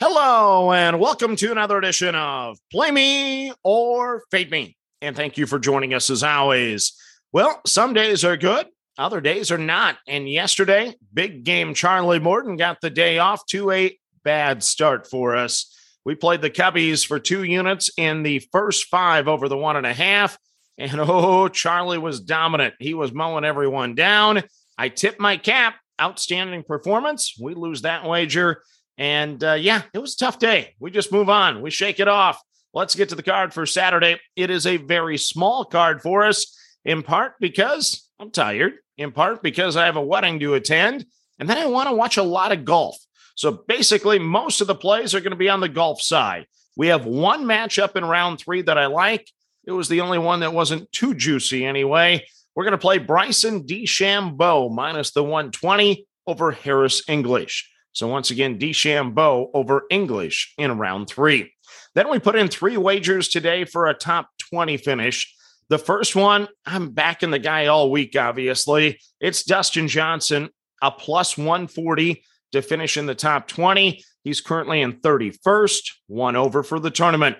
Hello, and welcome to another edition of Play Me or Fade Me. And thank you for joining us as always. Well, some days are good, other days are not. And yesterday, big game Charlie Morton got the day off to a bad start for us. We played the Cubbies for two units in the first five over the one and a half. And oh, Charlie was dominant. He was mowing everyone down. I tip my cap. Outstanding performance. We lose that wager. And uh, yeah, it was a tough day. We just move on, we shake it off. Let's get to the card for Saturday. It is a very small card for us, in part because I'm tired, in part because I have a wedding to attend, and then I want to watch a lot of golf. So basically, most of the plays are going to be on the golf side. We have one matchup in round three that I like. It was the only one that wasn't too juicy anyway. We're going to play Bryson DeChambeau minus the 120 over Harris English. So once again, DeChambeau over English in round three. Then we put in three wagers today for a top 20 finish. The first one, I'm backing the guy all week, obviously. It's Dustin Johnson, a plus 140 to finish in the top 20. He's currently in 31st, one over for the tournament.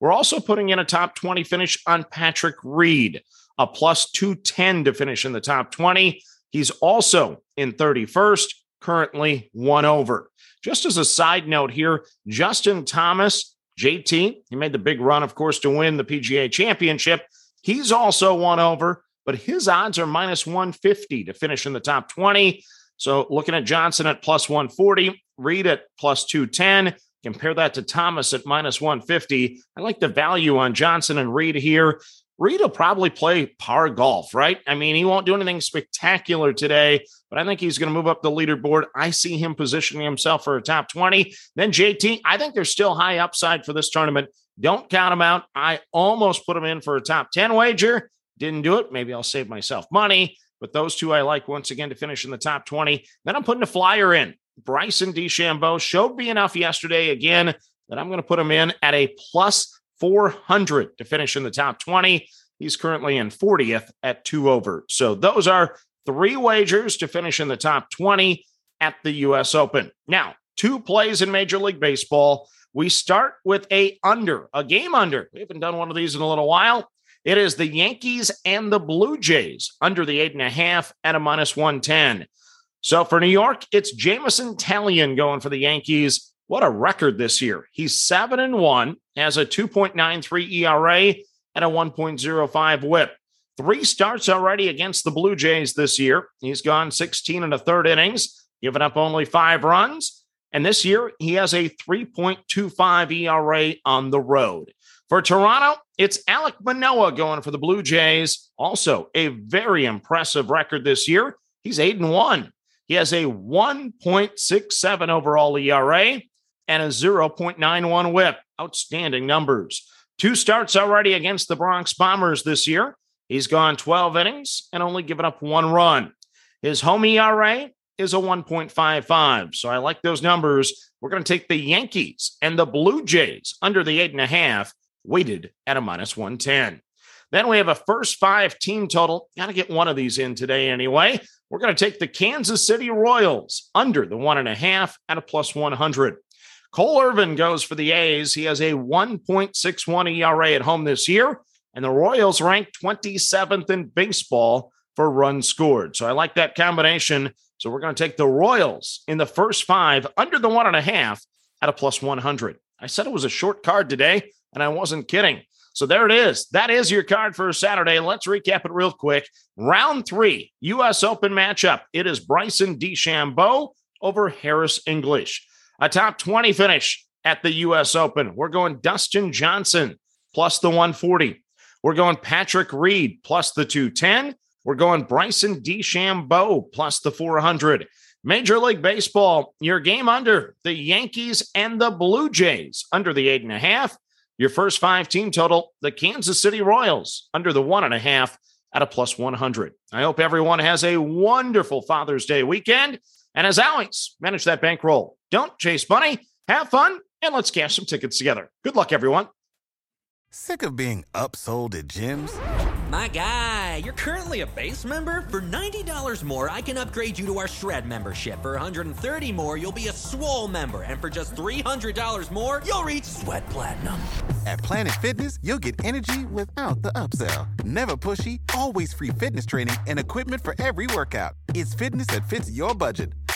We're also putting in a top 20 finish on Patrick Reed, a plus 210 to finish in the top 20. He's also in 31st, currently one over. Just as a side note here, Justin Thomas, JT, he made the big run, of course, to win the PGA championship. He's also one over, but his odds are minus 150 to finish in the top 20. So looking at Johnson at plus 140, Reed at plus 210. Compare that to Thomas at minus 150. I like the value on Johnson and Reed here. Reed will probably play par golf, right? I mean, he won't do anything spectacular today, but I think he's going to move up the leaderboard. I see him positioning himself for a top 20. Then JT, I think there's still high upside for this tournament. Don't count him out. I almost put him in for a top 10 wager. Didn't do it. Maybe I'll save myself money. But those two I like once again to finish in the top 20. Then I'm putting a flyer in. Bryson DeChambeau showed me enough yesterday again that I'm going to put him in at a plus 400 to finish in the top 20. He's currently in 40th at two over. So those are three wagers to finish in the top 20 at the US Open. Now, two plays in Major League Baseball. We start with a under, a game under. We haven't done one of these in a little while. It is the Yankees and the Blue Jays under the eight and a half at a minus 110. So for New York, it's Jameson Taillon going for the Yankees what a record this year. He's 7 and 1, has a 2.93 ERA and a 1.05 whip. Three starts already against the Blue Jays this year. He's gone 16 and a third innings, given up only five runs. And this year, he has a 3.25 ERA on the road. For Toronto, it's Alek Manoah going for the Blue Jays. Also, a very impressive record this year. He's 8 and 1. He has a 1.67 overall ERA and a 0.91 whip. Outstanding numbers. Two starts already against the Bronx Bombers this year. He's gone 12 innings and only given up one run. His home ERA is a 1.55. So I like those numbers. We're going to take the Yankees and the Blue Jays under the eight and a half, weighted at a minus 110. Then we have a first five team total. Got to get one of these in today anyway. We're going to take the Kansas City Royals under the one and a half at a plus 100. Cole Irvin goes for the A's. He has a 1.61 ERA at home this year, and the Royals rank 27th in baseball for runs scored. So I like that combination. So we're going to take the Royals in the first five under the one and a half at a plus 100. I said it was a short card today, and I wasn't kidding. So there it is. That is your card for Saturday. Let's recap it real quick. Round three, U.S. Open matchup. It is Bryson DeChambeau over Harris English. A top 20 finish at the U.S. Open. We're going Dustin Johnson plus the 140. We're going Patrick Reed plus the 210. We're going Bryson DeChambeau plus the 400. Major League Baseball, your game under the Yankees and the Blue Jays under the eight and a half. Your first five team total, the Kansas City Royals under the one and a half at a plus 100. I hope everyone has a wonderful Father's Day weekend. And as always, manage that bankroll. Don't chase money, have fun, and let's cash some tickets together. Good luck, everyone. Sick of being upsold at gyms? My guy, you're currently a base member. For $90 more, I can upgrade you to our Shred membership. For 130 more, you'll be a Swole member. And for just $300 more, you'll reach Sweat Platinum. At Planet Fitness, you'll get energy without the upsell. Never pushy, always free fitness training and equipment for every workout. It's fitness that fits your budget.